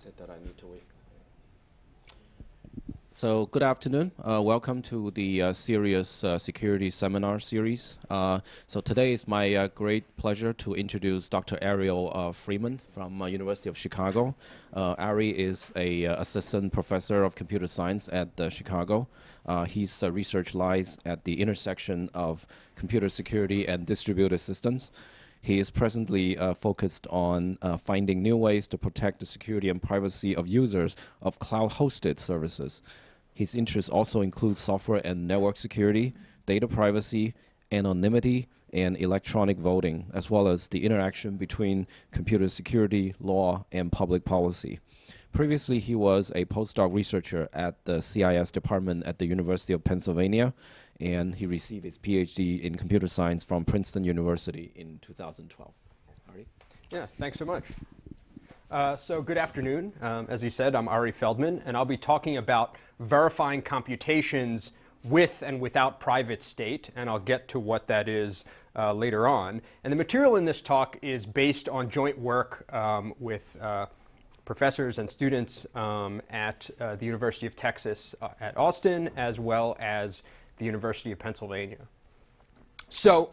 said that I need to wait. So good afternoon. Uh, welcome to the uh, Serious uh, Security Seminar Series. Uh, so today is my uh, great pleasure to introduce Dr. Ariel uh, Feldman from University of Chicago. Ari is a assistant professor of computer science at the Chicago. his research lies at the intersection of computer security and distributed systems. He is presently uh, focused on uh, finding new ways to protect the security and privacy of users of cloud hosted services. His interests also include software and network security, data privacy, anonymity, and electronic voting, as well as the interaction between computer security, law, and public policy. Previously, he was a postdoc researcher at the CIS department at the University of Pennsylvania and he received his PhD in computer science from Princeton University in 2012. Ari? Yeah, thanks so much. Uh, so, good afternoon. Um, as you said, I'm Ari Feldman, and I'll be talking about verifying computations with and without private state, and I'll get to what that is uh, later on. And the material in this talk is based on joint work um, with uh, professors and students um, at uh, the University of Texas uh, at Austin, as well as the University of Pennsylvania. So,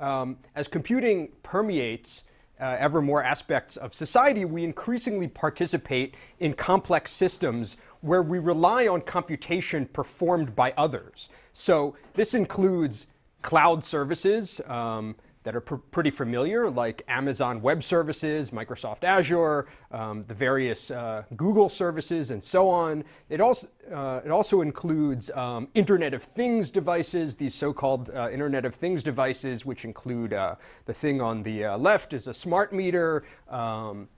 um, as computing permeates uh, ever more aspects of society, we increasingly participate in complex systems where we rely on computation performed by others. So, this includes cloud services. Um, that are pr- pretty familiar, like Amazon Web Services, Microsoft Azure, um, the various uh, Google services, and so on. It also, uh, it also includes um, Internet of Things devices, these so called uh, Internet of Things devices, which include uh, the thing on the uh, left is a smart meter. Um,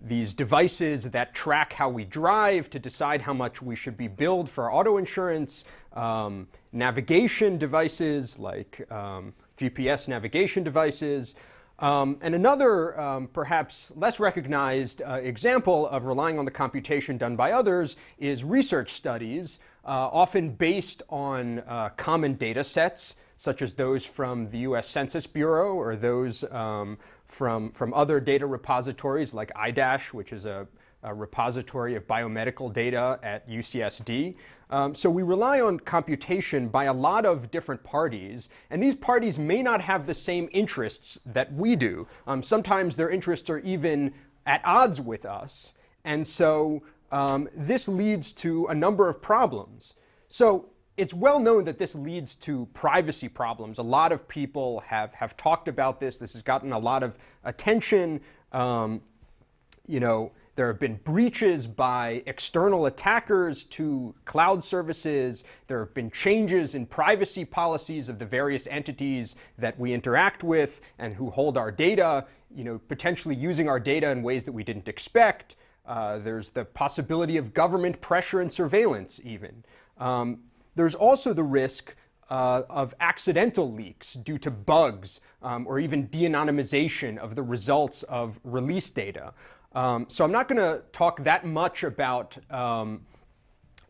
these devices that track how we drive to decide how much we should be billed for auto insurance, um, navigation devices like um, GPS navigation devices. Um, and another, um, perhaps less recognized uh, example of relying on the computation done by others is research studies, uh, often based on uh, common data sets, such as those from the US Census Bureau or those um, from, from other data repositories like IDASH, which is a, a repository of biomedical data at UCSD. Um, so we rely on computation by a lot of different parties, and these parties may not have the same interests that we do. Um, sometimes their interests are even at odds with us, and so um, this leads to a number of problems. So it's well known that this leads to privacy problems. A lot of people have, have talked about this. This has gotten a lot of attention. Um, you know, there have been breaches by external attackers to cloud services. There have been changes in privacy policies of the various entities that we interact with and who hold our data, you know, potentially using our data in ways that we didn't expect. Uh, there's the possibility of government pressure and surveillance, even. Um, there's also the risk uh, of accidental leaks due to bugs um, or even de anonymization of the results of release data. Um, so I'm not going to talk that much about um,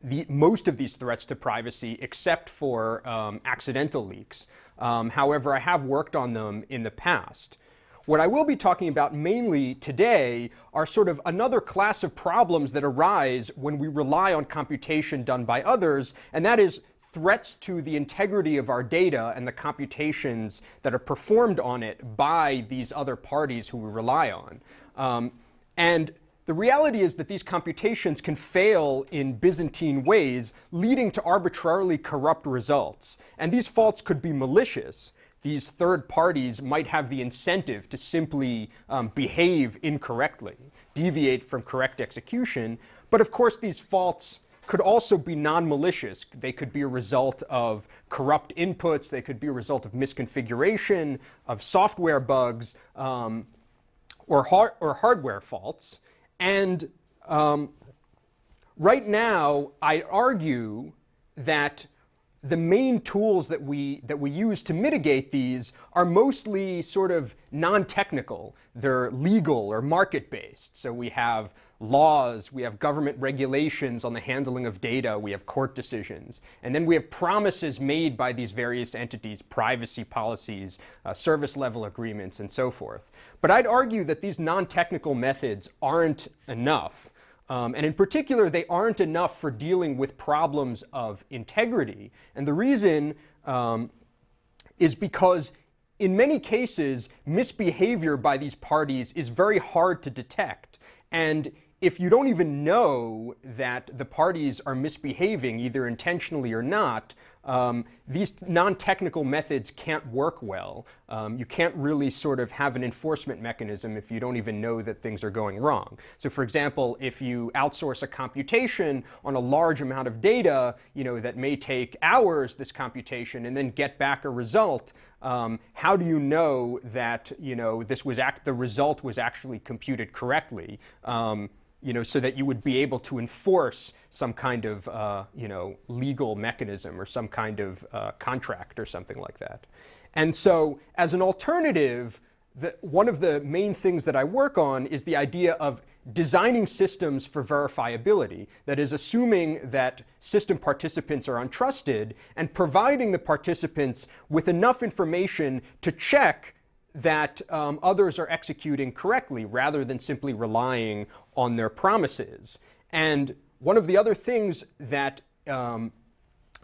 the, most of these threats to privacy except for um, accidental leaks. Um, however, I have worked on them in the past. What I will be talking about mainly today are sort of another class of problems that arise when we rely on computation done by others, and that is threats to the integrity of our data and the computations that are performed on it by these other parties who we rely on. Um, and the reality is that these computations can fail in Byzantine ways, leading to arbitrarily corrupt results. And these faults could be malicious. These third parties might have the incentive to simply um, behave incorrectly, deviate from correct execution. But of course, these faults could also be non malicious. They could be a result of corrupt inputs, they could be a result of misconfiguration, of software bugs. Um, or, hard, or hardware faults. And um, right now, I argue that the main tools that we that we use to mitigate these are mostly sort of non-technical. They're legal or market-based. So we have laws, we have government regulations on the handling of data, we have court decisions, and then we have promises made by these various entities, privacy policies, uh, service level agreements, and so forth. But I'd argue that these non-technical methods aren't enough. Um, and in particular, they aren't enough for dealing with problems of integrity. And the reason um, is because in many cases, misbehavior by these parties is very hard to detect. And if you don't even know that the parties are misbehaving, either intentionally or not, um, these non-technical methods can't work well. Um, you can't really sort of have an enforcement mechanism if you don't even know that things are going wrong. So for example, if you outsource a computation on a large amount of data, you know, that may take hours, this computation, and then get back a result, um, how do you know that, you know, this was act the result was actually computed correctly? You know, so that you would be able to enforce some kind of, uh, you know, legal mechanism or some kind of uh, contract or something like that. And so, as an alternative, the, one of the main things that I work on is the idea of designing systems for verifiability. That is, assuming that system participants are untrusted and providing the participants with enough information to check that um, others are executing correctly rather than simply relying on their promises. And one of the other things that um,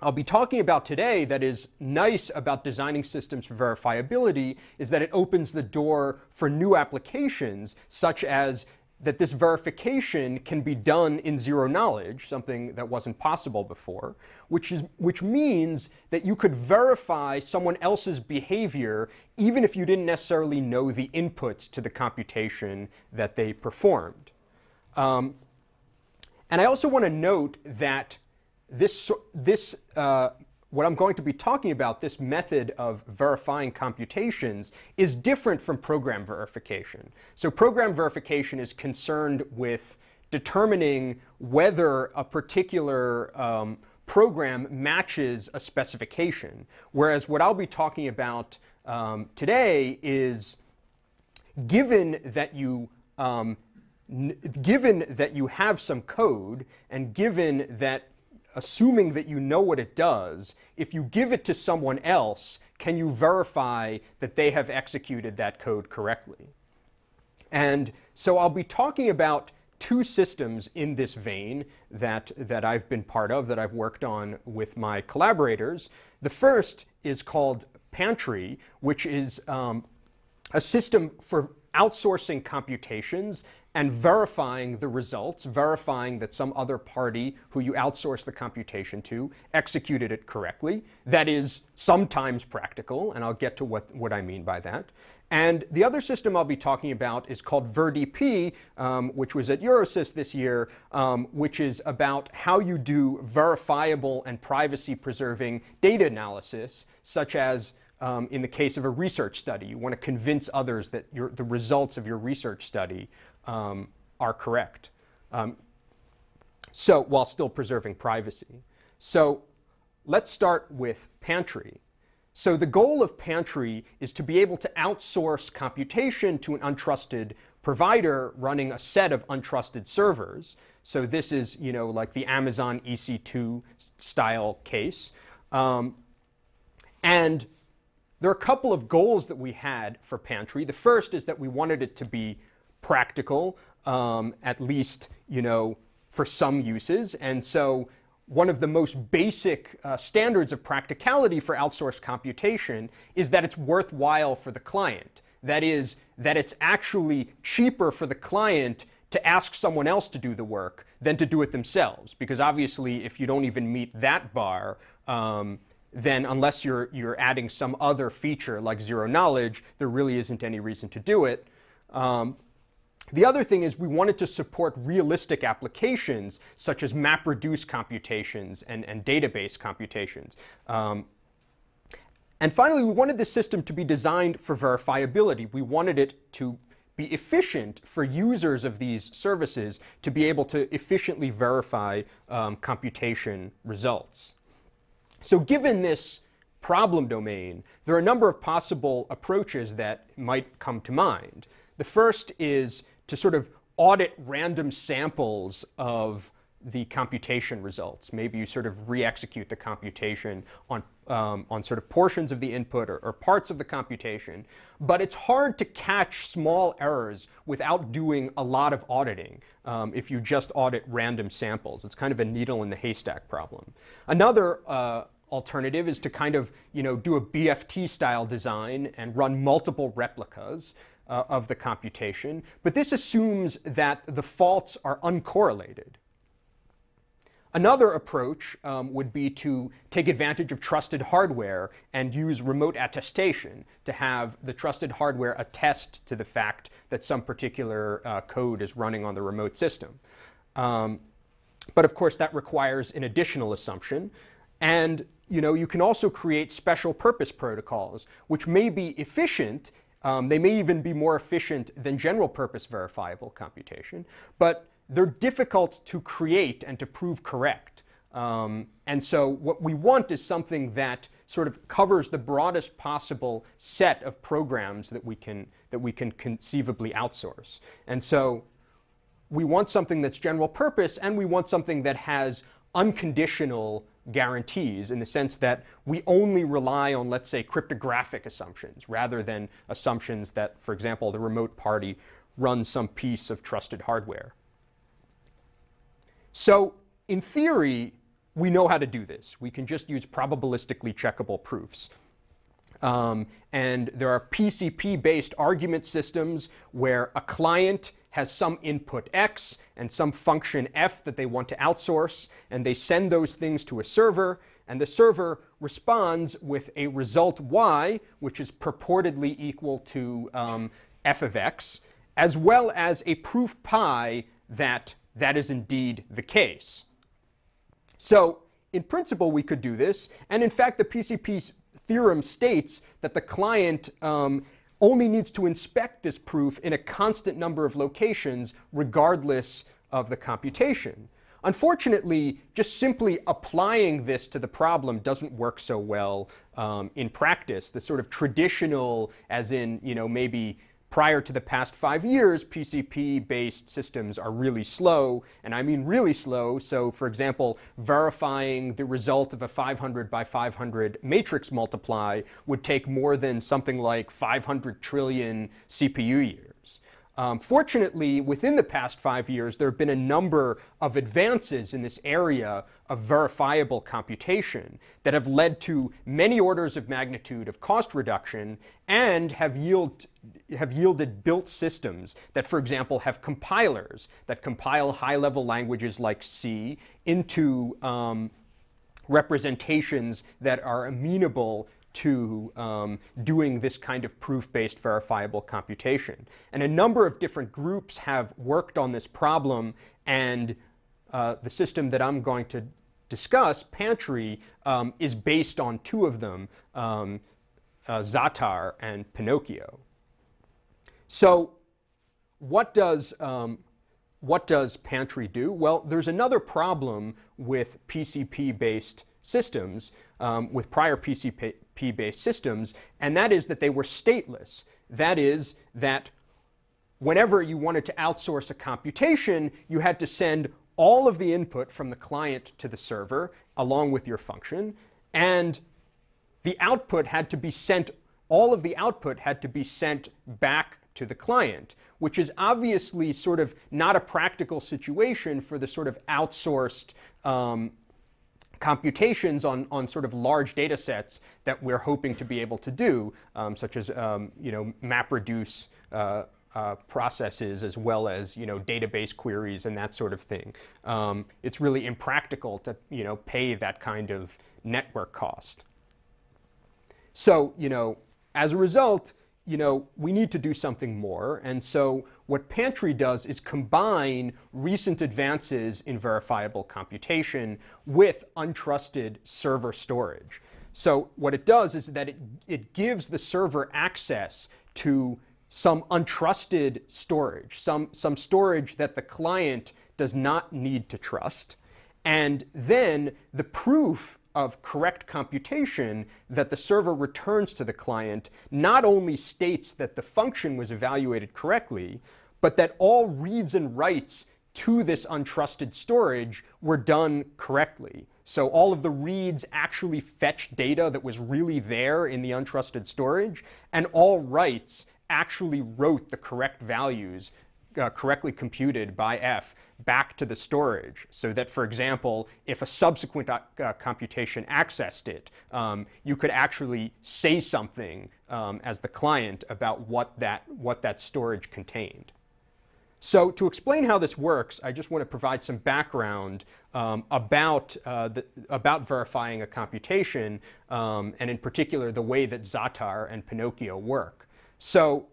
I'll be talking about today that is nice about designing systems for verifiability is that it opens the door for new applications such as that this verification can be done in zero knowledge, something that wasn't possible before, which, is, which means that you could verify someone else's behavior even if you didn't necessarily know the inputs to the computation that they performed. Um, and I also want to note that this, this uh, what I'm going to be talking about, this method of verifying computations, is different from program verification. So program verification is concerned with determining whether a particular um, program matches a specification, whereas what I'll be talking about um, today is given that you um, given that you have some code and given that assuming that you know what it does, if you give it to someone else, can you verify that they have executed that code correctly? And so I'll be talking about two systems in this vein that, that I've been part of, that I've worked on with my collaborators. The first is called Pantry, which is um, a system for outsourcing computations and verifying the results, verifying that some other party who you outsource the computation to executed it correctly. That is sometimes practical, and I'll get to what, what I mean by that. And the other system I'll be talking about is called VerDP, um, which was at Eurosys this year, um, which is about how you do verifiable and privacy preserving data analysis, such as um, in the case of a research study. You want to convince others that your, the results of your research study um, are correct. Um, so while still preserving privacy. So let's start with Pantry. So the goal of Pantry is to be able to outsource computation to an untrusted provider running a set of untrusted servers. So this is, you know, like the Amazon EC2 style case. Um, and there are a couple of goals that we had for Pantry. The first is that we wanted it to be practical, um, at least, you know, for some uses. And so one of the most basic uh, standards of practicality for outsourced computation is that it's worthwhile for the client. That is, that it's actually cheaper for the client to ask someone else to do the work than to do it themselves. Because obviously, if you don't even meet that bar, um, then unless you're, you're adding some other feature like zero knowledge, there really isn't any reason to do it. Um, the other thing is we wanted to support realistic applications such as MapReduce computations and, and database computations. Um, and finally, we wanted the system to be designed for verifiability. We wanted it to be efficient for users of these services to be able to efficiently verify um, computation results. So given this problem domain, there are a number of possible approaches that might come to mind. The first is to sort of audit random samples of the computation results. Maybe you sort of re-execute the computation on, um, on sort of portions of the input or, or, parts of the computation. But it's hard to catch small errors without doing a lot of auditing um, if you just audit random samples. It's kind of a needle in the haystack problem. Another uh, alternative is to kind of you know, do a BFT style design and run multiple replicas. Uh, of the computation, but this assumes that the faults are uncorrelated. Another approach um, would be to take advantage of trusted hardware and use remote attestation to have the trusted hardware attest to the fact that some particular uh, code is running on the remote system. Um, but of course, that requires an additional assumption. And you know, you can also create special purpose protocols, which may be efficient. Um, they may even be more efficient than general purpose verifiable computation, but they're difficult to create and to prove correct. Um, and so what we want is something that sort of covers the broadest possible set of programs that we can, that we can conceivably outsource. And so we want something that's general purpose and we want something that has unconditional guarantees in the sense that we only rely on, let's say, cryptographic assumptions rather than assumptions that, for example, the remote party runs some piece of trusted hardware. So in theory, we know how to do this. We can just use probabilistically checkable proofs. Um, and there are PCP-based argument systems where a client has some input X and some function F that they want to outsource, and they send those things to a server, and the server responds with a result Y, which is purportedly equal to um, f of X, as well as a proof pi that that is indeed the case. So, in principle, we could do this. And in fact, the PCP theorem states that the client um, only needs to inspect this proof in a constant number of locations, regardless of the computation. Unfortunately, just simply applying this to the problem doesn't work so well um, in practice. The sort of traditional, as in, you know, maybe Prior to the past five years, PCP based systems are really slow, and I mean really slow. So, for example, verifying the result of a 500 by 500 matrix multiply would take more than something like 500 trillion CPU years. Um, fortunately, within the past five years, there have been a number of advances in this area of verifiable computation that have led to many orders of magnitude of cost reduction and have, yield, have yielded built systems that, for example, have compilers that compile high level languages like C into um, representations that are amenable to um, doing this kind of proof-based verifiable computation. And a number of different groups have worked on this problem, and uh, the system that I'm going to discuss, Pantry, um, is based on two of them, um, uh, Zaatar and Pinocchio. So what does, um, what does Pantry do? Well, there's another problem with PCP-based systems, um, with prior PCP P based systems, and that is that they were stateless. That is, that whenever you wanted to outsource a computation, you had to send all of the input from the client to the server along with your function, and the output had to be sent, all of the output had to be sent back to the client, which is obviously sort of not a practical situation for the sort of outsourced um, computations on, on sort of large data sets that we're hoping to be able to do, um, such as um, you know, MapReduce uh, uh, processes as well as you know, database queries and that sort of thing. Um, it's really impractical to you know, pay that kind of network cost. So you know, as a result, you know, we need to do something more. And so what Pantry does is combine recent advances in verifiable computation with untrusted server storage. So what it does is that it, it gives the server access to some untrusted storage, some, some storage that the client does not need to trust. And then the proof of correct computation that the server returns to the client not only states that the function was evaluated correctly, but that all reads and writes to this untrusted storage were done correctly. So all of the reads actually fetched data that was really there in the untrusted storage, and all writes actually wrote the correct values uh, correctly computed by F back to the storage so that, for example, if a subsequent uh, uh, computation accessed it, um, you could actually say something um, as the client about what that, what that storage contained. So to explain how this works, I just want to provide some background um, about, uh, the, about verifying a computation, um, and in particular, the way that Zaatar and Pinocchio work. So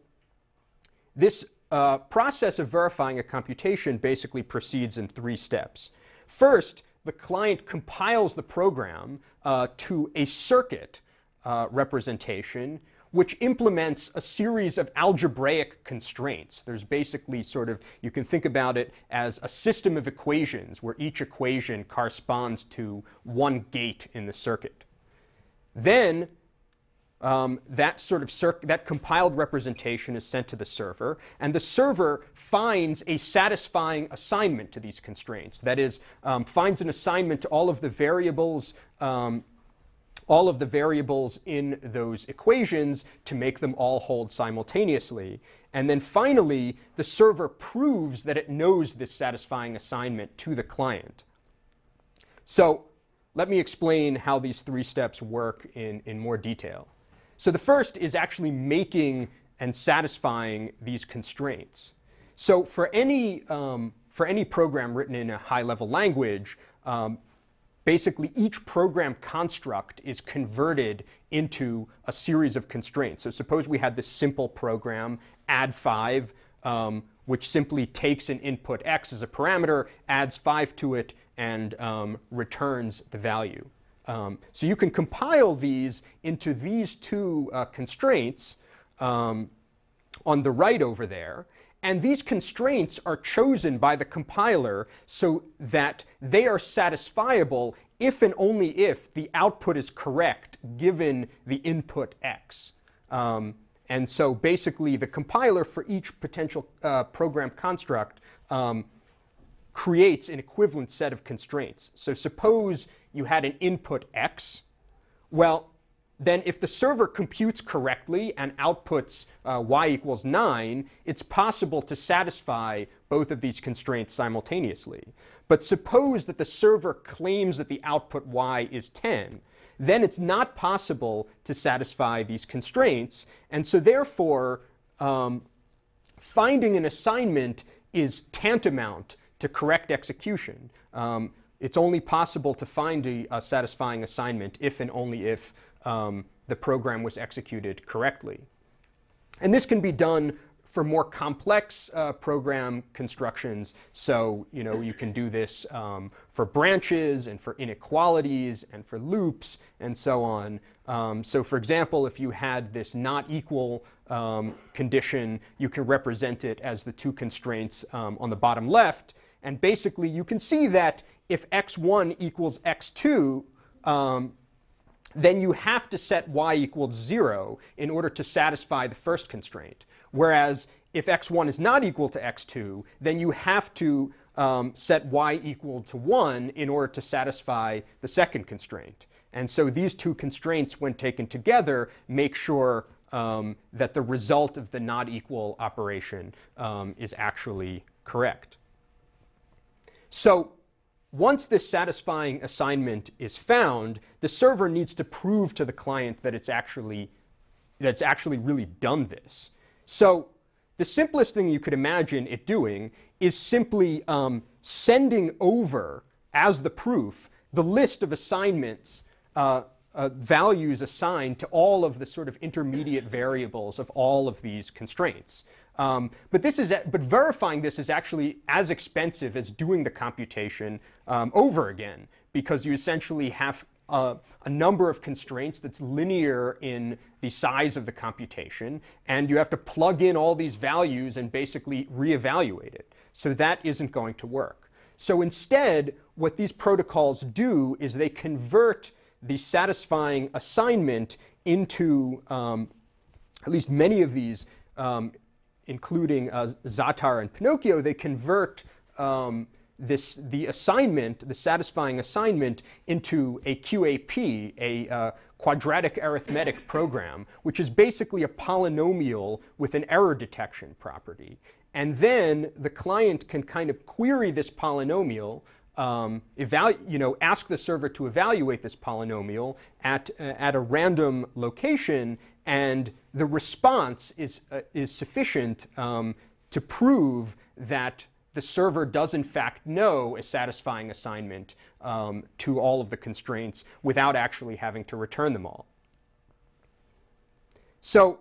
this uh, process of verifying a computation basically proceeds in three steps. First, the client compiles the program uh, to a circuit uh, representation which implements a series of algebraic constraints. There's basically sort of, you can think about it as a system of equations where each equation corresponds to one gate in the circuit. Then um, that sort of that compiled representation is sent to the server, and the server finds a satisfying assignment to these constraints. That is, um, finds an assignment to all of the variables, um, all of the variables in those equations to make them all hold simultaneously. And then finally, the server proves that it knows this satisfying assignment to the client. So let me explain how these three steps work in, in more detail. So the first is actually making and satisfying these constraints. So for any, um, for any program written in a high-level language, um, basically each program construct is converted into a series of constraints. So suppose we had this simple program, add 5, um, which simply takes an input x as a parameter, adds 5 to it, and um, returns the value. Um, so you can compile these into these two uh, constraints um, on the right over there. And these constraints are chosen by the compiler so that they are satisfiable if and only if the output is correct given the input x. Um, and so basically the compiler for each potential uh, program construct um, creates an equivalent set of constraints. So suppose you had an input x. Well, then if the server computes correctly and outputs uh, y equals 9, it's possible to satisfy both of these constraints simultaneously. But suppose that the server claims that the output y is 10, then it's not possible to satisfy these constraints. And so therefore, um, finding an assignment is tantamount to correct execution. Um, it's only possible to find a, a, satisfying assignment if and only if um, the program was executed correctly. And this can be done for more complex uh, program constructions. So, you know, you can do this um, for branches and for inequalities and for loops and so on. Um, so, for example, if you had this not equal um, condition, you can represent it as the two constraints um, on the bottom left. And basically, you can see that if x1 equals x2, um, then you have to set y equals 0 in order to satisfy the first constraint. Whereas if x1 is not equal to x2, then you have to um, set y equal to 1 in order to satisfy the second constraint. And so these two constraints, when taken together, make sure um, that the result of the not equal operation um, is actually correct. So once this satisfying assignment is found, the server needs to prove to the client that it's actually, that it's actually really done this. So the simplest thing you could imagine it doing is simply um, sending over as the proof the list of assignments uh, uh, values assigned to all of the sort of intermediate variables of all of these constraints. Um, but this is, but verifying this is actually as expensive as doing the computation um, over again, because you essentially have a, a, number of constraints that's linear in the size of the computation, and you have to plug in all these values and basically reevaluate it. So that isn't going to work. So instead, what these protocols do is they convert the satisfying assignment into um, at least many of these, um, including uh, Zaatar and Pinocchio, they convert um, this the assignment, the satisfying assignment, into a QAP, a uh, quadratic arithmetic program, which is basically a polynomial with an error detection property. And then the client can kind of query this polynomial, um, you know, ask the server to evaluate this polynomial at, uh, at a random location, and the response is, uh, is sufficient um, to prove that the server does in fact know a satisfying assignment um, to all of the constraints without actually having to return them all. So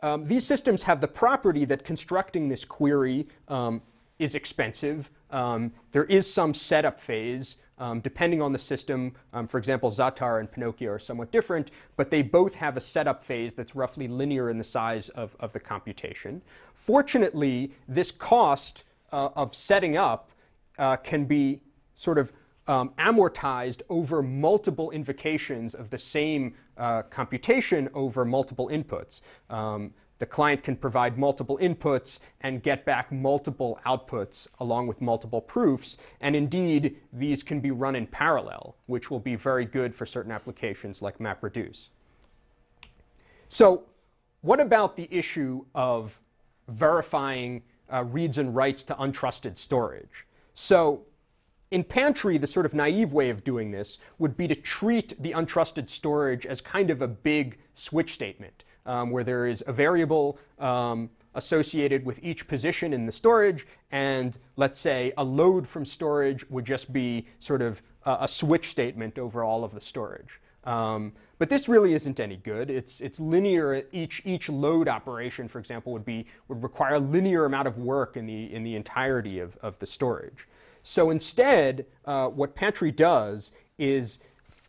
um, these systems have the property that constructing this query um, is expensive. Um, there is some setup phase. Um, depending on the system, um, for example, Zaatar and Pinocchio are somewhat different, but they both have a setup phase that's roughly linear in the size of, of the computation. Fortunately, this cost uh, of setting up uh, can be sort of um, amortized over multiple invocations of the same uh, computation over multiple inputs. Um, the client can provide multiple inputs and get back multiple outputs along with multiple proofs. And indeed, these can be run in parallel, which will be very good for certain applications like MapReduce. So, what about the issue of verifying uh, reads and writes to untrusted storage? So, in Pantry, the sort of naive way of doing this would be to treat the untrusted storage as kind of a big switch statement um, where there is a variable um, associated with each position in the storage, and let's say a load from storage would just be sort of a, a switch statement over all of the storage. Um, but this really isn't any good. It's, it's linear. Each, each load operation, for example, would, be, would require a linear amount of work in the, in the entirety of, of the storage. So instead, uh, what Pantry does is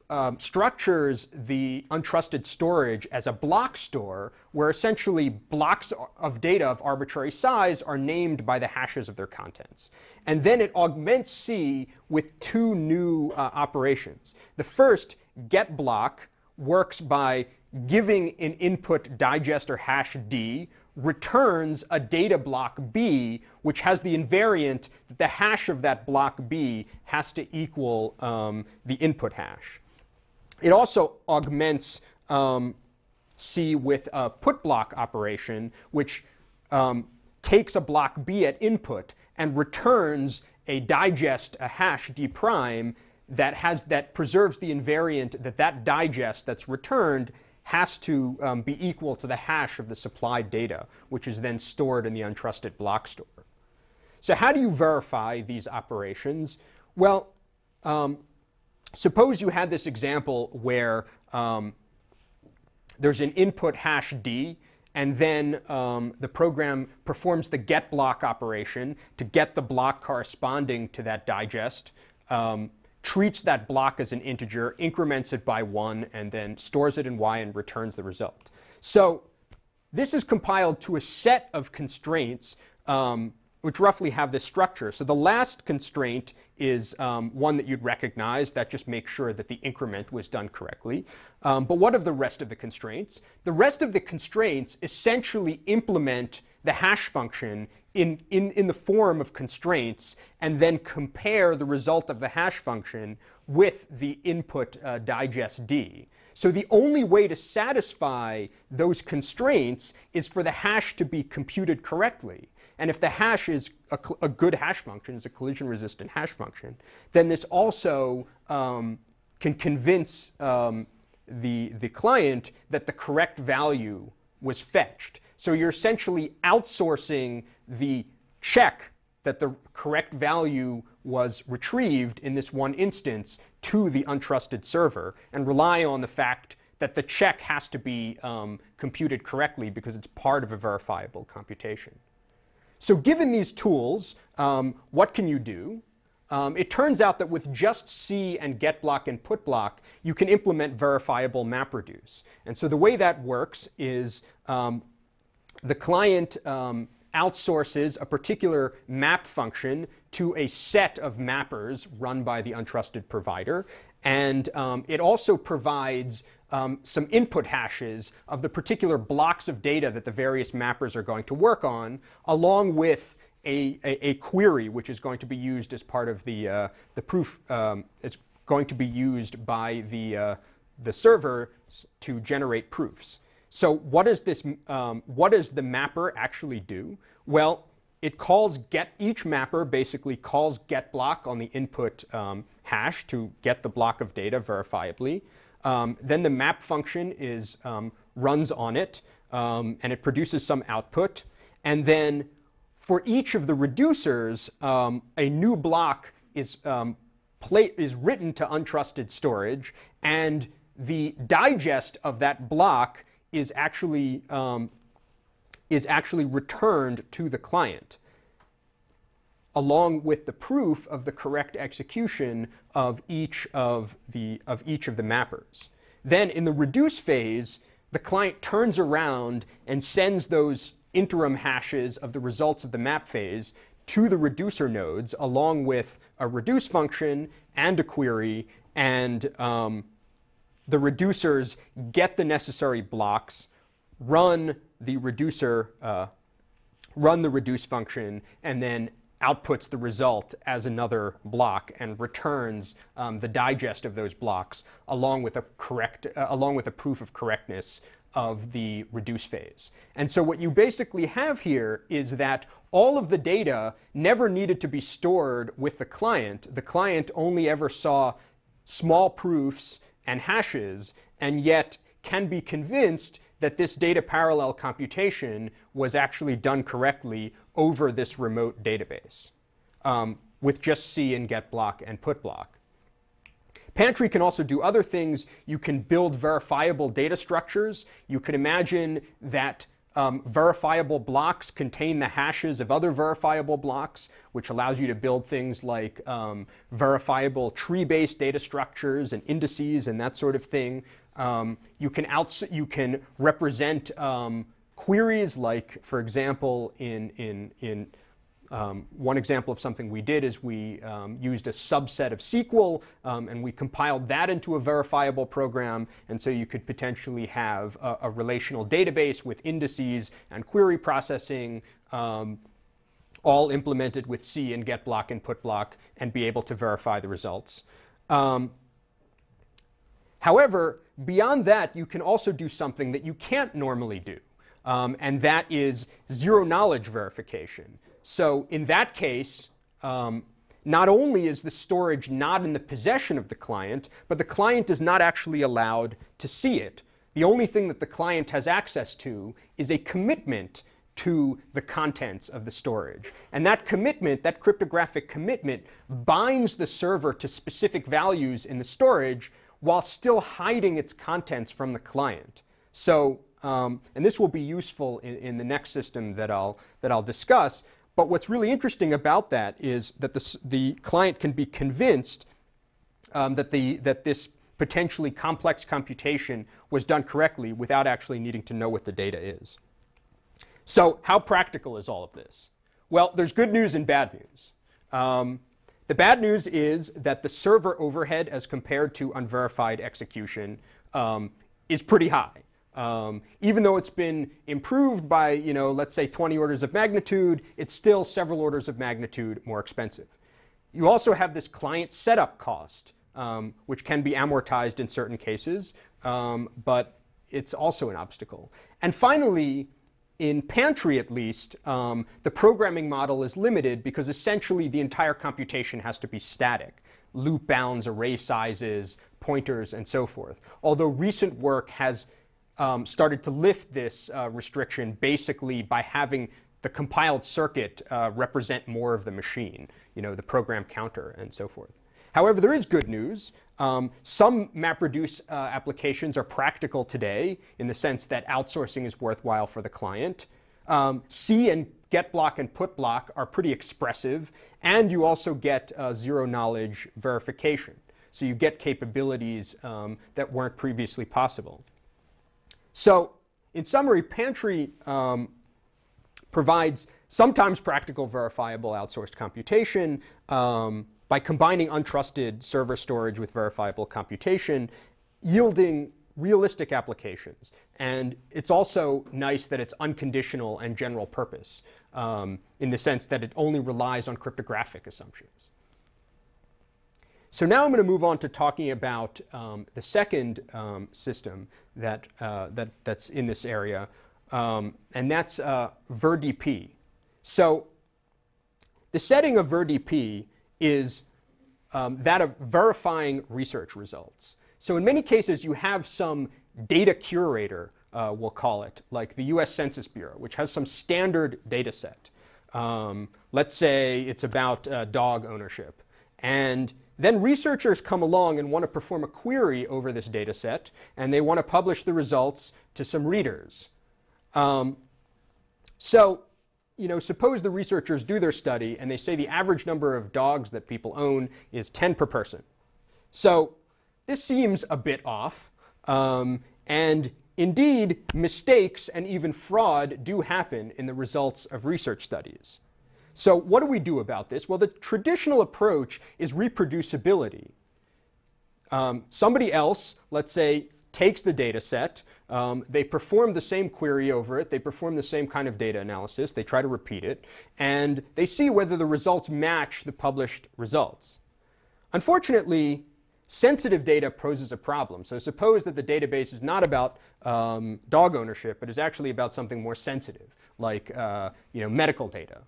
um, structures the untrusted storage as a block store, where essentially blocks of data of arbitrary size are named by the hashes of their contents. And then it augments C with two new uh, operations. The first, get block, works by giving an input digester hash D, returns a data block B, which has the invariant that the hash of that block B has to equal um, the input hash. It also augments um, C with a put block operation, which um, takes a block B at input and returns a digest, a hash D prime that has that preserves the invariant that that digest that's returned has to um, be equal to the hash of the supplied data, which is then stored in the untrusted block store. So how do you verify these operations? Well, um, suppose you had this example where um, there's an input hash D, and then um, the program performs the get block operation to get the block corresponding to that digest, um, treats that block as an integer, increments it by one, and then stores it in Y and returns the result. So this is compiled to a set of constraints um, which roughly have this structure. So the last constraint is um, one that you'd recognize that just makes sure that the increment was done correctly. Um, but what of the rest of the constraints? The rest of the constraints essentially implement the hash function in, in, in the form of constraints and then compare the result of the hash function with the input uh, digest D. So the only way to satisfy those constraints is for the hash to be computed correctly. And if the hash is a, a good hash function, is a collision resistant hash function, then this also um, can convince um, the, the client that the correct value was fetched. So you're essentially outsourcing the check that the correct value was retrieved in this one instance to the untrusted server and rely on the fact that the check has to be um, computed correctly because it's part of a verifiable computation. So given these tools, um, what can you do? Um, it turns out that with just C and get block and put block, you can implement verifiable MapReduce. And so the way that works is um, the client um, outsources a particular map function to a set of mappers run by the untrusted provider. And um, it also provides um, some input hashes of the particular blocks of data that the various mappers are going to work on, along with a, a, a query which is going to be used as part of the, uh, the proof, um, is going to be used by the, uh, the server to generate proofs. So what does this, um, what does the mapper actually do? Well, it calls get, each mapper basically calls get block on the input um, hash to get the block of data verifiably. Um, then the map function is um, runs on it um, and it produces some output. And then for each of the reducers, um, a new block is, um, is written to untrusted storage and the digest of that block is actually um, is actually returned to the client along with the proof of the correct execution of each of the, of each of the mappers. Then in the reduce phase, the client turns around and sends those interim hashes of the results of the map phase to the reducer nodes along with a reduce function and a query and um, the reducers get the necessary blocks, run the reducer, uh, run the reduce function, and then outputs the result as another block and returns um, the digest of those blocks along with a correct, uh, along with a proof of correctness of the reduce phase. And so what you basically have here is that all of the data never needed to be stored with the client. The client only ever saw small proofs and hashes, and yet can be convinced that this data parallel computation was actually done correctly over this remote database um, with just C and get block and put block. Pantry can also do other things. You can build verifiable data structures. You could imagine that um, verifiable blocks contain the hashes of other verifiable blocks, which allows you to build things like um, verifiable tree-based data structures and indices and that sort of thing. Um, you can you can represent um, queries like, for example, in in in um, one example of something we did is we um, used a subset of SQL um, and we compiled that into a verifiable program. And so you could potentially have a, a relational database with indices and query processing um, all implemented with C and get block and put block and be able to verify the results. Um, however, beyond that, you can also do something that you can't normally do. Um, and that is zero knowledge verification. So in that case, um, not only is the storage not in the possession of the client, but the client is not actually allowed to see it. The only thing that the client has access to is a commitment to the contents of the storage. And that commitment, that cryptographic commitment, binds the server to specific values in the storage while still hiding its contents from the client. So, um, and this will be useful in, in the next system that I'll, that I'll discuss. But what's really interesting about that is that the, the client can be convinced um, that, the, that this potentially complex computation was done correctly without actually needing to know what the data is. So, how practical is all of this? Well, there's good news and bad news. Um, the bad news is that the server overhead as compared to unverified execution um, is pretty high. Um, even though it's been improved by, you know, let's say 20 orders of magnitude, it's still several orders of magnitude more expensive. You also have this client setup cost, um, which can be amortized in certain cases, um, but it's also an obstacle. And finally, in Pantry at least, um, the programming model is limited because essentially the entire computation has to be static. Loop bounds, array sizes, pointers, and so forth. Although recent work has um, started to lift this uh, restriction basically by having the compiled circuit uh, represent more of the machine, you know, the program counter and so forth. However, there is good news. Um, some MapReduce uh, applications are practical today in the sense that outsourcing is worthwhile for the client. Um, C and get block and put block are pretty expressive, and you also get uh, zero knowledge verification. So you get capabilities um, that weren't previously possible. So, in summary, Pantry um, provides sometimes practical verifiable outsourced computation, um, by combining untrusted server storage with verifiable computation, yielding realistic applications. And it's also nice that it's unconditional and general purpose um, in the sense that it only relies on cryptographic assumptions. So now I'm going to move on to talking about um, the second um, system that, uh, that, that's in this area, um, and that's uh, VerDP. So the setting of VerDP is um, that of verifying research results. So in many cases, you have some data curator, uh, we'll call it, like the US Census Bureau, which has some standard data set. Um, let's say it's about uh, dog ownership. And then researchers come along and want to perform a query over this data set, and they want to publish the results to some readers. Um, so you know, suppose the researchers do their study and they say the average number of dogs that people own is 10 per person. So this seems a bit off. Um, and indeed, mistakes and even fraud do happen in the results of research studies. So what do we do about this? Well, the traditional approach is reproducibility. Um, somebody else, let's say, takes the data set, um, they perform the same query over it, they perform the same kind of data analysis, they try to repeat it, and they see whether the results match the published results. Unfortunately, sensitive data poses a problem. So suppose that the database is not about um, dog ownership, but is actually about something more sensitive, like uh, you know, medical data.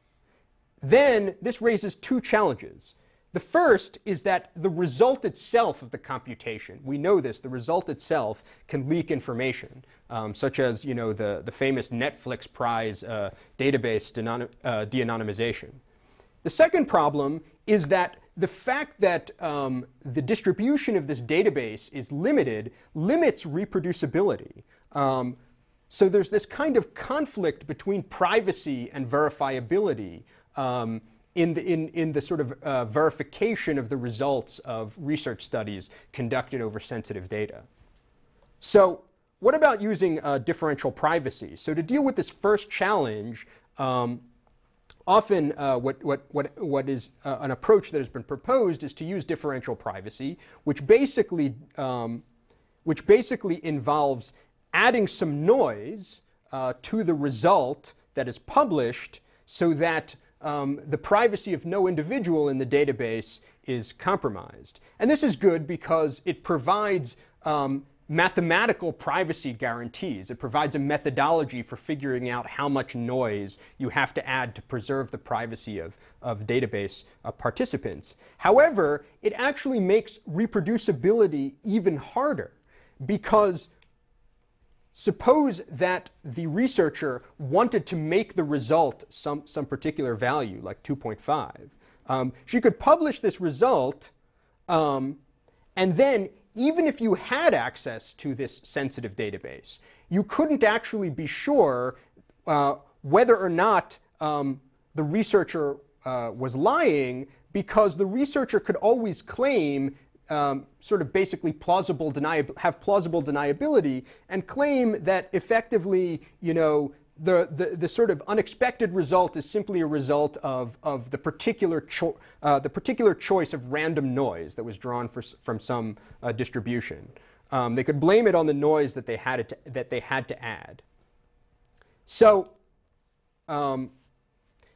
Then this raises two challenges. The first is that the result itself of the computation, we know this, the result itself can leak information, um, such as you know, the, the famous Netflix prize uh, database uh, de-anonymization. The second problem is that the fact that um, the distribution of this database is limited limits reproducibility. Um, so there's this kind of conflict between privacy and verifiability um, in the, in, in the sort of uh, verification of the results of research studies conducted over sensitive data. So what about using uh, differential privacy? So to deal with this first challenge, um, often uh, what, what, what, what is uh, an approach that has been proposed is to use differential privacy, which basically, um, which basically involves adding some noise uh, to the result that is published so that um, the privacy of no individual in the database is compromised. And this is good because it provides um, mathematical privacy guarantees. It provides a methodology for figuring out how much noise you have to add to preserve the privacy of, of database uh, participants. However, it actually makes reproducibility even harder because Suppose that the researcher wanted to make the result some, some particular value, like 2.5. Um, she could publish this result, um, and then even if you had access to this sensitive database, you couldn't actually be sure uh, whether or not um, the researcher uh, was lying because the researcher could always claim um, sort of basically plausible deniab- have plausible deniability and claim that effectively, you know, the, the, the sort of unexpected result is simply a result of, of the, particular cho- uh, the particular choice of random noise that was drawn for, from some uh, distribution. Um, they could blame it on the noise that they had, to, that they had to add. So, um,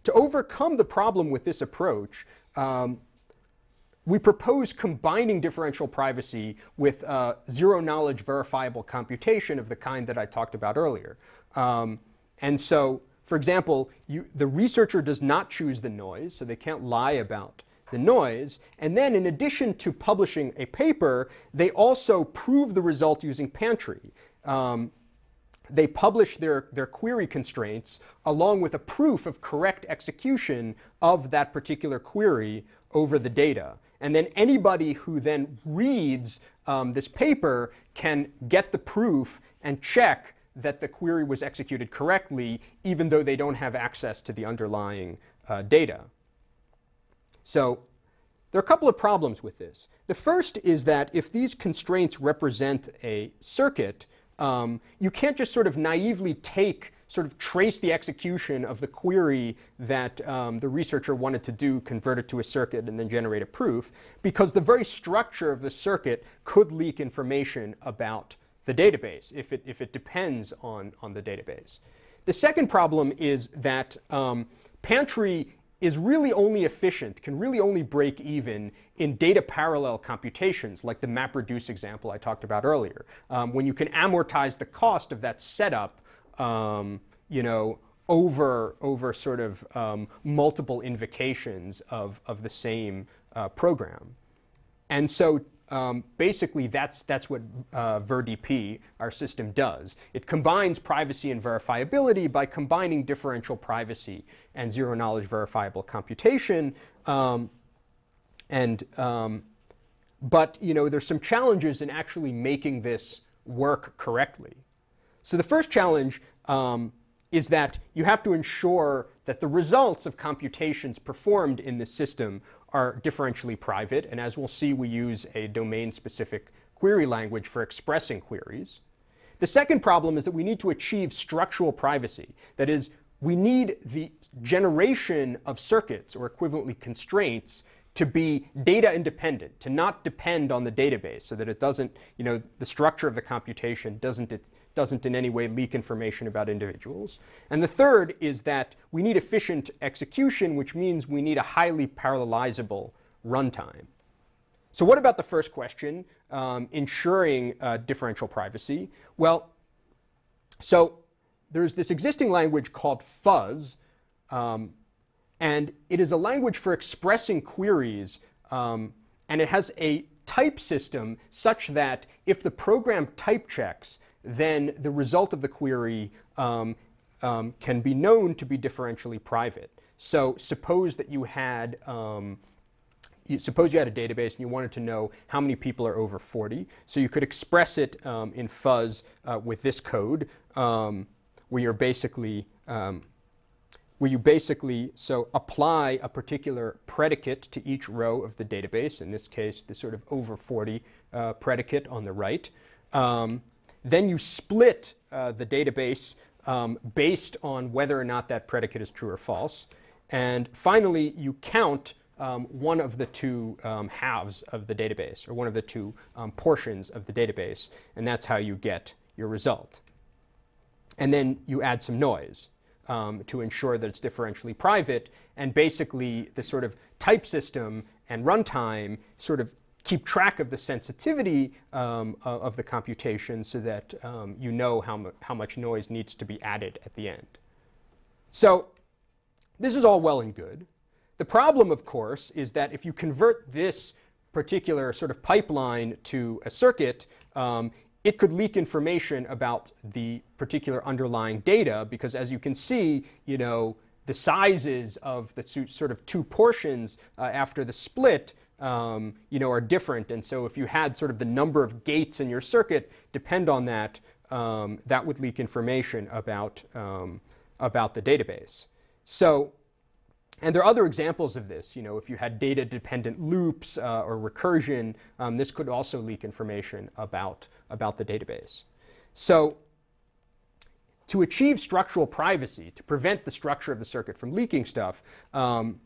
to overcome the problem with this approach, um, we propose combining differential privacy with uh, zero knowledge verifiable computation of the kind that I talked about earlier. Um, and so, for example, you, the researcher does not choose the noise, so they can't lie about the noise. And then, in addition to publishing a paper, they also prove the result using Pantry. Um, they publish their, their query constraints along with a proof of correct execution of that particular query over the data. And then anybody who then reads um, this paper can get the proof and check that the query was executed correctly, even though they don't have access to the underlying uh, data. So there are a couple of problems with this. The first is that if these constraints represent a circuit, um, you can't just sort of naively take sort of trace the execution of the query that um, the researcher wanted to do, convert it to a circuit, and then generate a proof, because the very structure of the circuit could leak information about the database if it, if it depends on, on the database. The second problem is that um, Pantry is really only efficient, can really only break even in data parallel computations, like the MapReduce example I talked about earlier, um, when you can amortize the cost of that setup, um, you know, over, over sort of um, multiple invocations of, of the same uh, program. And so um, basically that's, that's what uh, VerDP, our system, does. It combines privacy and verifiability by combining differential privacy and zero knowledge verifiable computation. Um, and, um, but you know, there's some challenges in actually making this work correctly. So the first challenge um, is that you have to ensure that the results of computations performed in this system are differentially private. And as we'll see, we use a domain-specific query language for expressing queries. The second problem is that we need to achieve structural privacy. That is, we need the generation of circuits or equivalently constraints to be data independent, to not depend on the database so that it doesn't, you know, the structure of the computation doesn't doesn't in any way leak information about individuals. And the third is that we need efficient execution, which means we need a highly parallelizable runtime. So what about the first question, um, ensuring uh, differential privacy? Well, so there's this existing language called fuzz, um, and it is a language for expressing queries, um, and it has a type system such that if the program type checks, then the result of the query um, um, can be known to be differentially private. So suppose that you had um, you, suppose you had a database and you wanted to know how many people are over 40. So you could express it um, in fuzz uh, with this code, um, where you're basically where you basically so apply a particular predicate to each row of the database. In this case, the sort of over 40 uh, predicate on the right. Um, then you split uh, the database um, based on whether or not that predicate is true or false. And finally, you count um, one of the two um, halves of the database, or one of the two um, portions of the database, and that's how you get your result. And then you add some noise um, to ensure that it's differentially private, and basically the sort of type system and runtime sort of keep track of the sensitivity um, of the computation so that um, you know how, mu how much noise needs to be added at the end. So this is all well and good. The problem, of course, is that if you convert this particular sort of pipeline to a circuit, um, it could leak information about the particular underlying data because as you can see, you know, the sizes of the sort of two portions uh, after the split um, you know, are different. And so if you had sort of the number of gates in your circuit depend on that, um, that would leak information about, um, about the database. So, and there are other examples of this. You know, if you had data-dependent loops uh, or recursion, um, this could also leak information about, about the database. So to achieve structural privacy, to prevent the structure of the circuit from leaking stuff, um,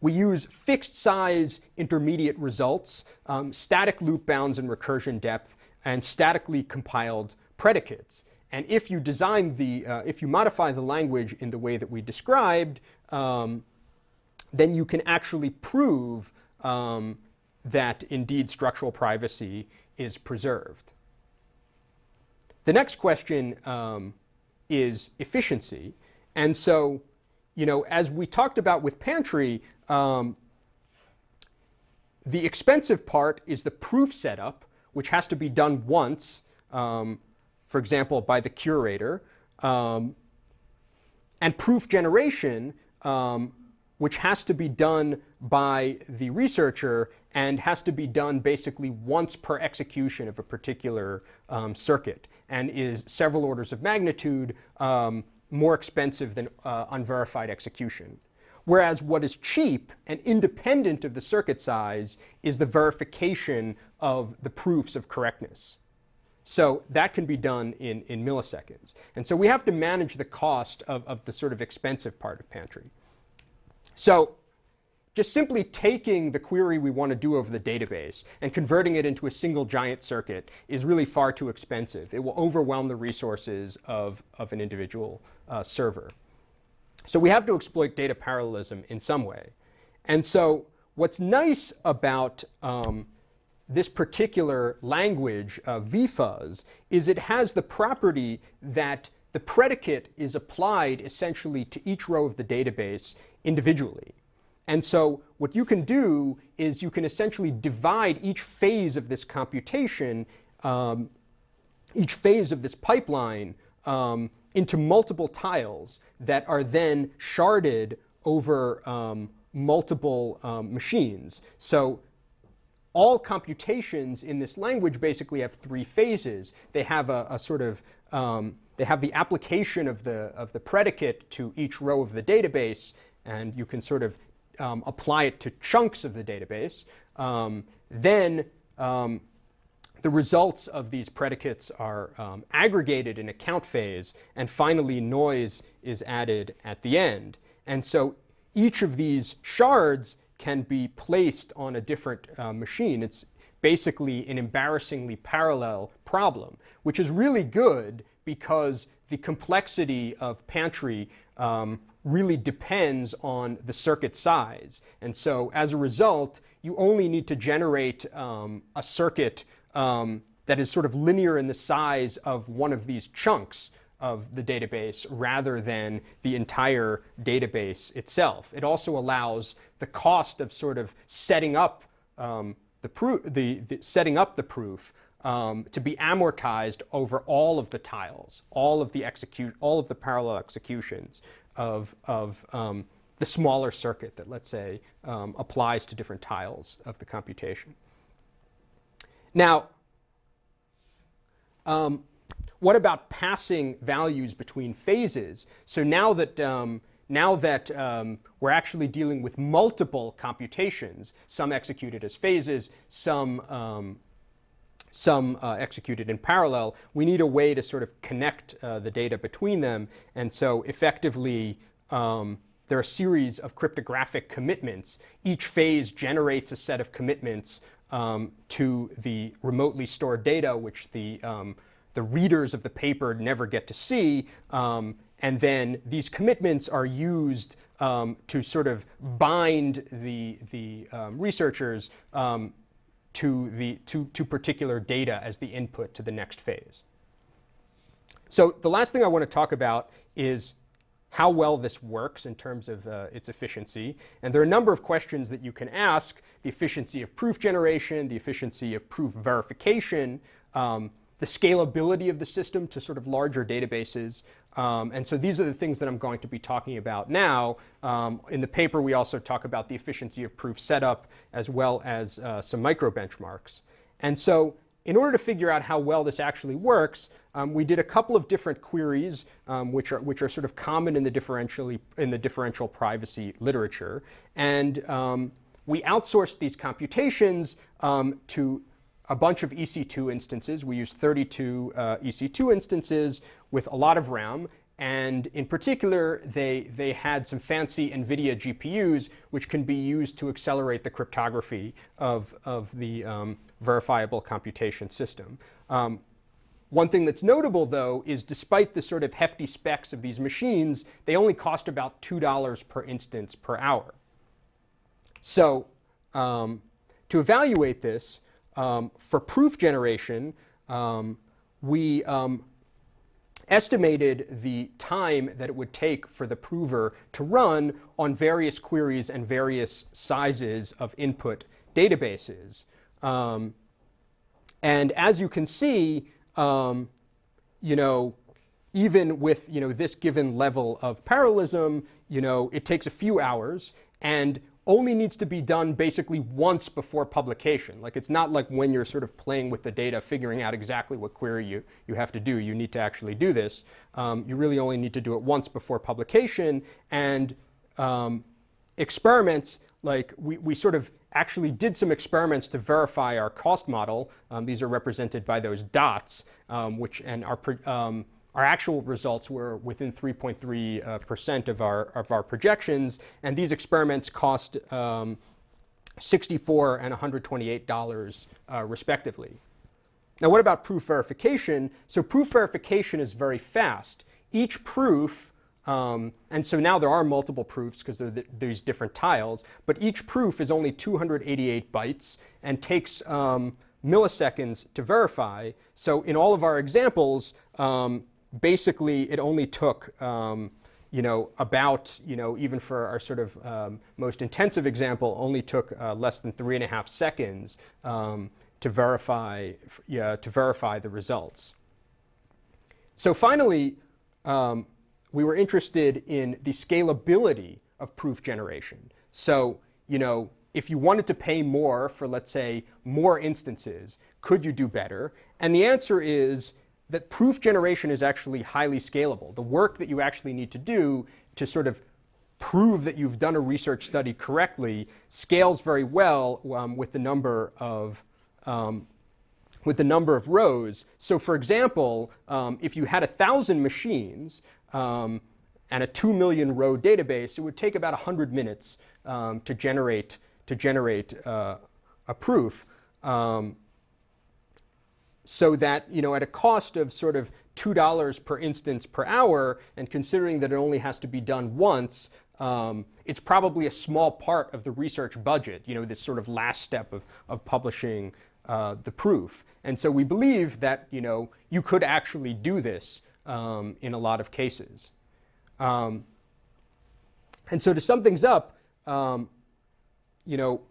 we use fixed size intermediate results, um, static loop bounds and recursion depth, and statically compiled predicates. And if you design the, uh, if you modify the language in the way that we described, um, then you can actually prove um, that indeed structural privacy is preserved. The next question um, is efficiency. And so, you know, as we talked about with Pantry, um, the expensive part is the proof setup, which has to be done once, um, for example, by the curator, um, and proof generation, um, which has to be done by the researcher and has to be done basically once per execution of a particular um, circuit and is several orders of magnitude um, more expensive than uh, unverified execution. Whereas what is cheap and independent of the circuit size is the verification of the proofs of correctness. So that can be done in, in milliseconds. And so we have to manage the cost of, of the sort of expensive part of Pantry. So just simply taking the query we want to do over the database and converting it into a single giant circuit is really far too expensive. It will overwhelm the resources of, of an individual uh, server. So we have to exploit data parallelism in some way. And so what's nice about um, this particular language, uh, VFuzz, is it has the property that the predicate is applied essentially to each row of the database individually. And so what you can do is you can essentially divide each phase of this computation, um, each phase of this pipeline, um, into multiple tiles that are then sharded over um, multiple um, machines. So all computations in this language basically have three phases. They have a, a sort of um, they have the application of the of the predicate to each row of the database, and you can sort of um, apply it to chunks of the database. Um, then um, the results of these predicates are um, aggregated in a count phase, and finally noise is added at the end. And so each of these shards can be placed on a different uh, machine. It's basically an embarrassingly parallel problem, which is really good because the complexity of Pantry um, really depends on the circuit size. And so as a result, you only need to generate um, a circuit um, that is sort of linear in the size of one of these chunks of the database rather than the entire database itself. It also allows the cost of sort of setting up um, the, proof, the, the, setting up the proof um, to be amortized over all of the tiles, all of the execute, all of the parallel executions of, of um, the smaller circuit that, let's say, um, applies to different tiles of the computation. Now, um, what about passing values between phases? So now that, um, now that um, we're actually dealing with multiple computations, some executed as phases, some, um, some uh, executed in parallel, we need a way to sort of connect uh, the data between them. And so effectively, um, there are a series of cryptographic commitments. Each phase generates a set of commitments um, to the remotely stored data, which the um, the readers of the paper never get to see. Um, and then these commitments are used um, to sort of bind the, the um, researchers to, the, to, to particular data as the input to the next phase. So the last thing I want to talk about is how well this works in terms of uh, its efficiency. And there are a number of questions that you can ask the efficiency of proof generation, the efficiency of proof verification, um, the scalability of the system to sort of larger databases. Um, and so these are the things that I'm going to be talking about now. Um, in the paper, we also talk about the efficiency of proof setup as well as uh, some micro benchmarks. And so in order to figure out how well this actually works, um, we did a couple of different queries, um, which, are, which are sort of common in the, differentially, in the differential privacy literature. And um, we outsourced these computations um, to a bunch of EC2 instances. We used 32 uh, EC2 instances with a lot of RAM. And in particular, they, they had some fancy NVIDIA GPUs, which can be used to accelerate the cryptography of, of the um, verifiable computation system. Um, one thing that's notable, though, is despite the sort of hefty specs of these machines, they only cost about $2 per instance per hour. So um, to evaluate this, um, for proof generation, um, we um, estimated the time that it would take for the prover to run on various queries and various sizes of input databases. Um, and as you can see, um, you know, even with you know this given level of parallelism, you know, it takes a few hours, and only needs to be done basically once before publication. Like it's not like when you're sort of playing with the data, figuring out exactly what query you, you have to do. You need to actually do this. Um, you really only need to do it once before publication. And um, experiments, like we, we sort of actually did some experiments to verify our cost model. Um, these are represented by those dots, um, which and our um, our actual results were within 3.3 uh, percent of our of our projections, and these experiments cost um, 64 and 128 dollars uh, respectively. Now, what about proof verification? So proof verification is very fast. Each proof um, and so now there are multiple proofs because there are these different tiles, but each proof is only 288 bytes and takes um, milliseconds to verify. So in all of our examples, um, basically it only took um, you know, about, you know, even for our sort of um, most intensive example, only took uh, less than three and a half seconds um, to verify, yeah, to verify the results. So finally, we were interested in the scalability of proof generation. So, you know, if you wanted to pay more for, let's say, more instances, could you do better? And the answer is that proof generation is actually highly scalable. The work that you actually need to do to sort of prove that you've done a research study correctly scales very well um, with the number of um, with the number of rows. So, for example, um, if you had a thousand machines, um, and a 2 million row database, it would take about 100 minutes um, to generate, to generate uh, a proof. Um, so that, you know, at a cost of sort of $2 per instance per hour, and considering that it only has to be done once, um, it's probably a small part of the research budget, you know, this sort of last step of, of publishing uh, the proof. And so we believe that, you know, you could actually do this um, in a lot of cases. Um, and so to sum things up, um, you know,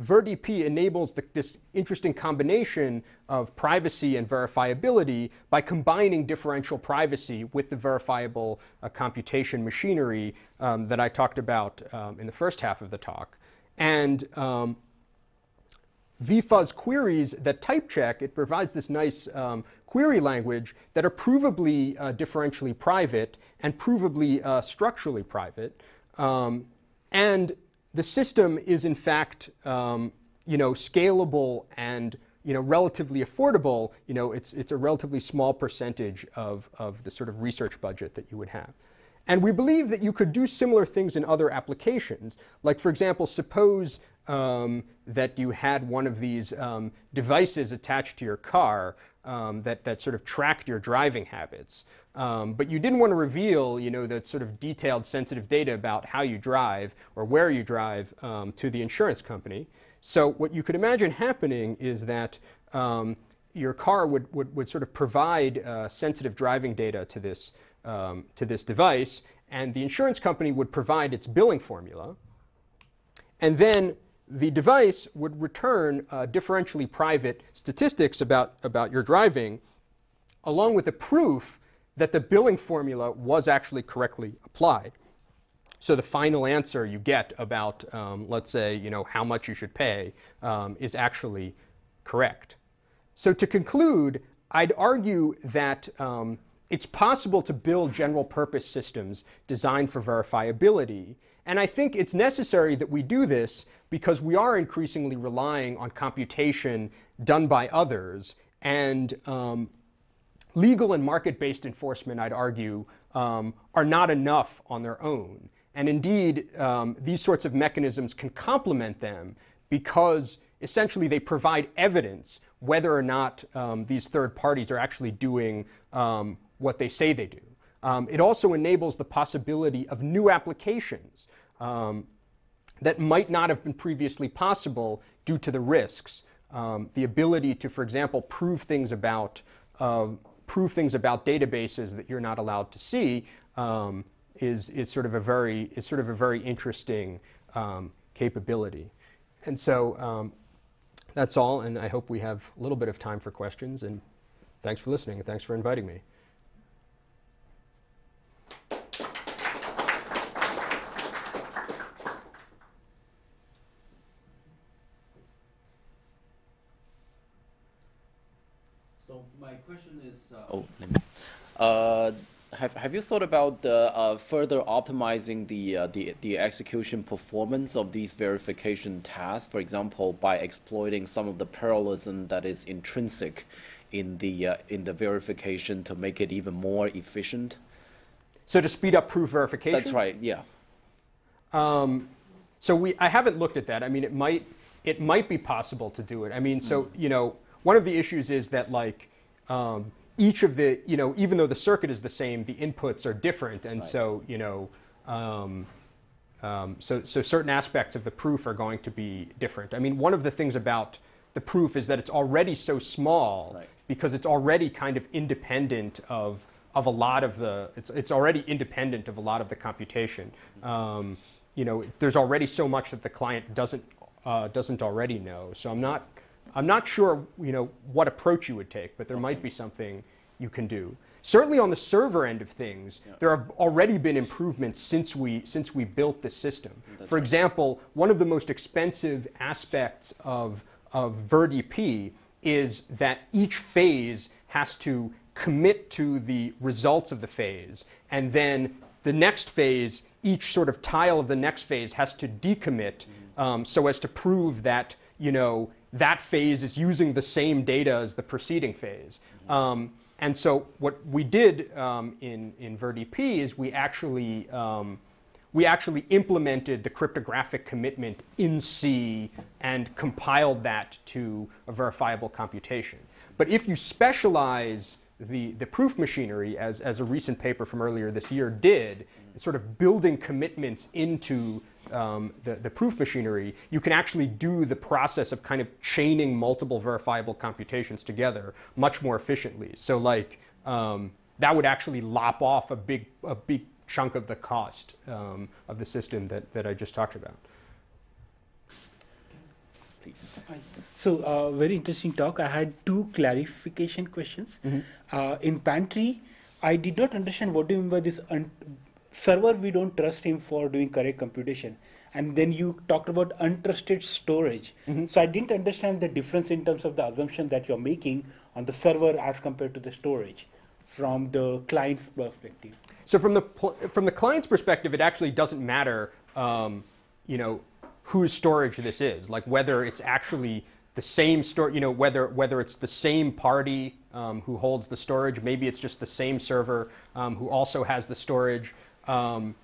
VerDP enables the, this interesting combination of privacy and verifiability by combining differential privacy with the verifiable uh, computation machinery um, that I talked about um, in the first half of the talk. And um, vfuzz queries that type check, it provides this nice um, query language that are provably uh, differentially private and provably uh, structurally private. Um, and the system is in fact um, you know, scalable and you know, relatively affordable. You know, it's, it's a relatively small percentage of, of the sort of research budget that you would have. And we believe that you could do similar things in other applications. Like, for example, suppose um, that you had one of these um, devices attached to your car um, that, that sort of tracked your driving habits. Um, but you didn't want to reveal, you know, that sort of detailed, sensitive data about how you drive or where you drive um, to the insurance company. So what you could imagine happening is that um, your car would, would, would sort of provide uh, sensitive driving data to this um, to this device, and the insurance company would provide its billing formula. And then the device would return uh, differentially private statistics about, about your driving, along with a proof that the billing formula was actually correctly applied. So the final answer you get about, um, let's say, you know, how much you should pay um, is actually correct. So to conclude, I'd argue that um, it's possible to build general purpose systems designed for verifiability. And I think it's necessary that we do this because we are increasingly relying on computation done by others. And um, legal and market based enforcement, I'd argue, um, are not enough on their own. And indeed, um, these sorts of mechanisms can complement them because essentially they provide evidence whether or not um, these third parties are actually doing um, what they say they do. Um, it also enables the possibility of new applications um, that might not have been previously possible due to the risks. Um, the ability to, for example, prove things about uh, prove things about databases that you're not allowed to see um, is, is sort of a very is sort of a very interesting um, capability. And so that's all. And I hope we have a little bit of time for questions. And thanks for listening. And thanks for inviting me. So my question is, uh, oh, uh, have, you thought about uh, further optimizing the, uh, the, the execution performance of these verification tasks, for example, by exploiting some of the parallelism that is intrinsic in the, uh, in the verification to make it even more efficient? So to speed up proof verification? That's right, yeah. Um, so we, I haven't looked at that. I mean, it might, it might be possible to do it. I mean, so, mm. you know, one of the issues is that like, um, each of the, you know, even though the circuit is the same, the inputs are different. And right. so, you know, um, um, so, so certain aspects of the proof are going to be different. I mean, one of the things about the proof is that it's already so small right. because it's already kind of independent of, of a lot of the, it's, it's already independent of a lot of the computation. Um, you know, there's already so much that the client doesn't, uh, doesn't already know. So I'm not, I'm not sure, you know, what approach you would take, but there okay. might be something you can do. Certainly on the server end of things, yeah. there have already been improvements since we, since we built the system. That's For right. example, one of the most expensive aspects of, of VerDP is that each phase has to commit to the results of the phase, and then the next phase, each sort of tile of the next phase has to decommit mm-hmm. um, so as to prove that you know that phase is using the same data as the preceding phase. Um, and so what we did um, in, in VerDP is we actually, um, we actually implemented the cryptographic commitment in C and compiled that to a verifiable computation. But if you specialize the, the proof machinery, as, as a recent paper from earlier this year did, sort of building commitments into um, the, the proof machinery, you can actually do the process of kind of chaining multiple verifiable computations together much more efficiently. So like um, that would actually lop off a big, a big chunk of the cost um, of the system that, that I just talked about. So, uh, very interesting talk. I had two clarification questions. Mm-hmm. Uh, in Pantry, I did not understand what do you mean by this un- server we don't trust him for doing correct computation. And then you talked about untrusted storage. Mm-hmm. so i didn't understand the difference in terms of the assumption that you're making on the server as compared to the storage from the client's perspective. So from the pl- from the client's perspective it actually doesn't matter um, you know whose storage this is. Like whether it's actually the same store you know whether whether it's the same party um, who holds the storage maybe it's just the same server um, who also has the storage um,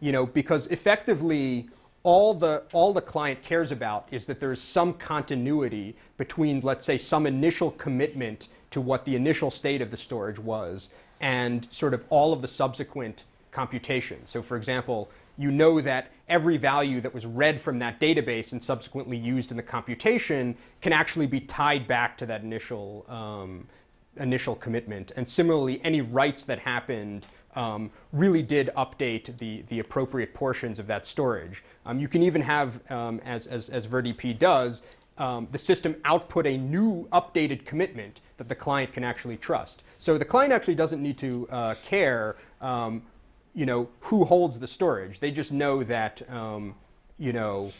you know, because effectively all the all the client cares about is that there's some continuity between, let's say, some initial commitment to what the initial state of the storage was and sort of all of the subsequent computation. So, for example, you know that every value that was read from that database and subsequently used in the computation can actually be tied back to that initial um, initial commitment. And similarly, any writes that happened um, really did update the, the appropriate portions of that storage. Um, you can even have, um, as, as, as VerDP does, um, the system output a new updated commitment that the client can actually trust. So the client actually doesn't need to uh, care, um, you know, who holds the storage. They just know that, um, you know,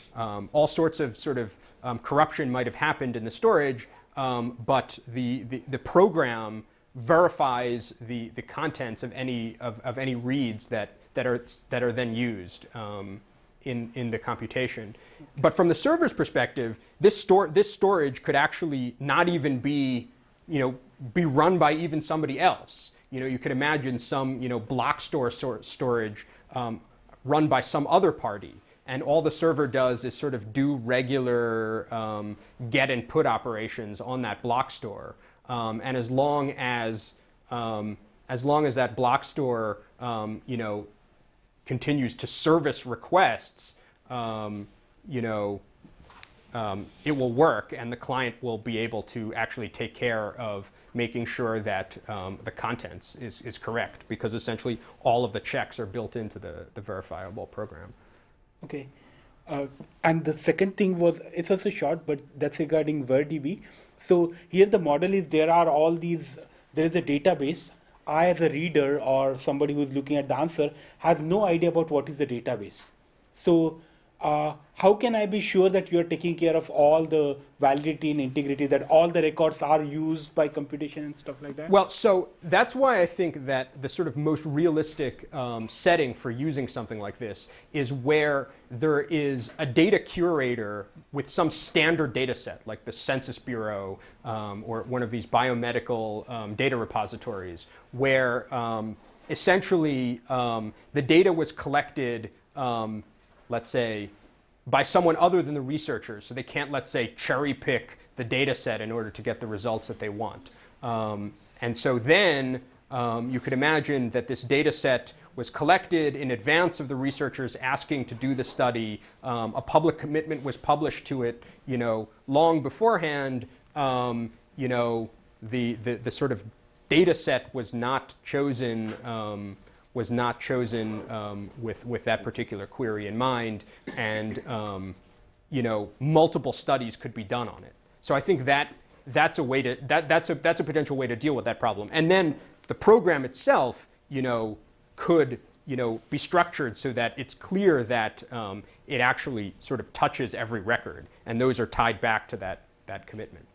all sorts of sort of corruption might have happened in the storage, but the, the, the program verifies the, the contents of any, of, of any reads that, that, are, that are then used um, in, in the computation. But from the server's perspective, this, store, this storage could actually not even be, you know, be run by even somebody else. You know, you could imagine some, you know, block store storage um, run by some other party. And all the server does is sort of do regular um, get and put operations on that block store. Um, and as long as um, as long as that block store um, you know continues to service requests, um, you know um, it will work, and the client will be able to actually take care of making sure that um, the contents is, is correct because essentially all of the checks are built into the, the verifiable program. Okay. Uh, and the second thing was it's also short, but that's regarding VerDP. So here the model is there are all these. There is a database. I, as a reader or somebody who's looking at the answer, has no idea about what is the database. So uh, how can I be sure that you're taking care of all the validity and integrity, that all the records are used by computation and stuff like that? Well, so that's why I think that the sort of most realistic um, setting for using something like this is where there is a data curator with some standard data set, like the Census Bureau um, or one of these biomedical um, data repositories, where um, essentially um, the data was collected um, let's say, by someone other than the researchers. So they can't, let's say, cherry pick the data set in order to get the results that they want. Um, and so then um, you could imagine that this data set was collected in advance of the researchers asking to do the study. Um, a public commitment was published to it, you know, long beforehand. Um, you know, the, the, the sort of data set was not chosen um, was not chosen um, with, with that particular query in mind, and um, you know, multiple studies could be done on it. So I think that that's a way to that, that's a that's a potential way to deal with that problem. And then the program itself, you know, could you know be structured so that it's clear that um, it actually sort of touches every record, and those are tied back to that that commitment.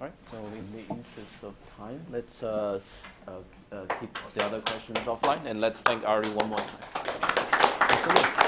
All right. So in the interest of time, let's. Uh, Uh, uh, keep the other questions offline. And let's thank Ari one more time.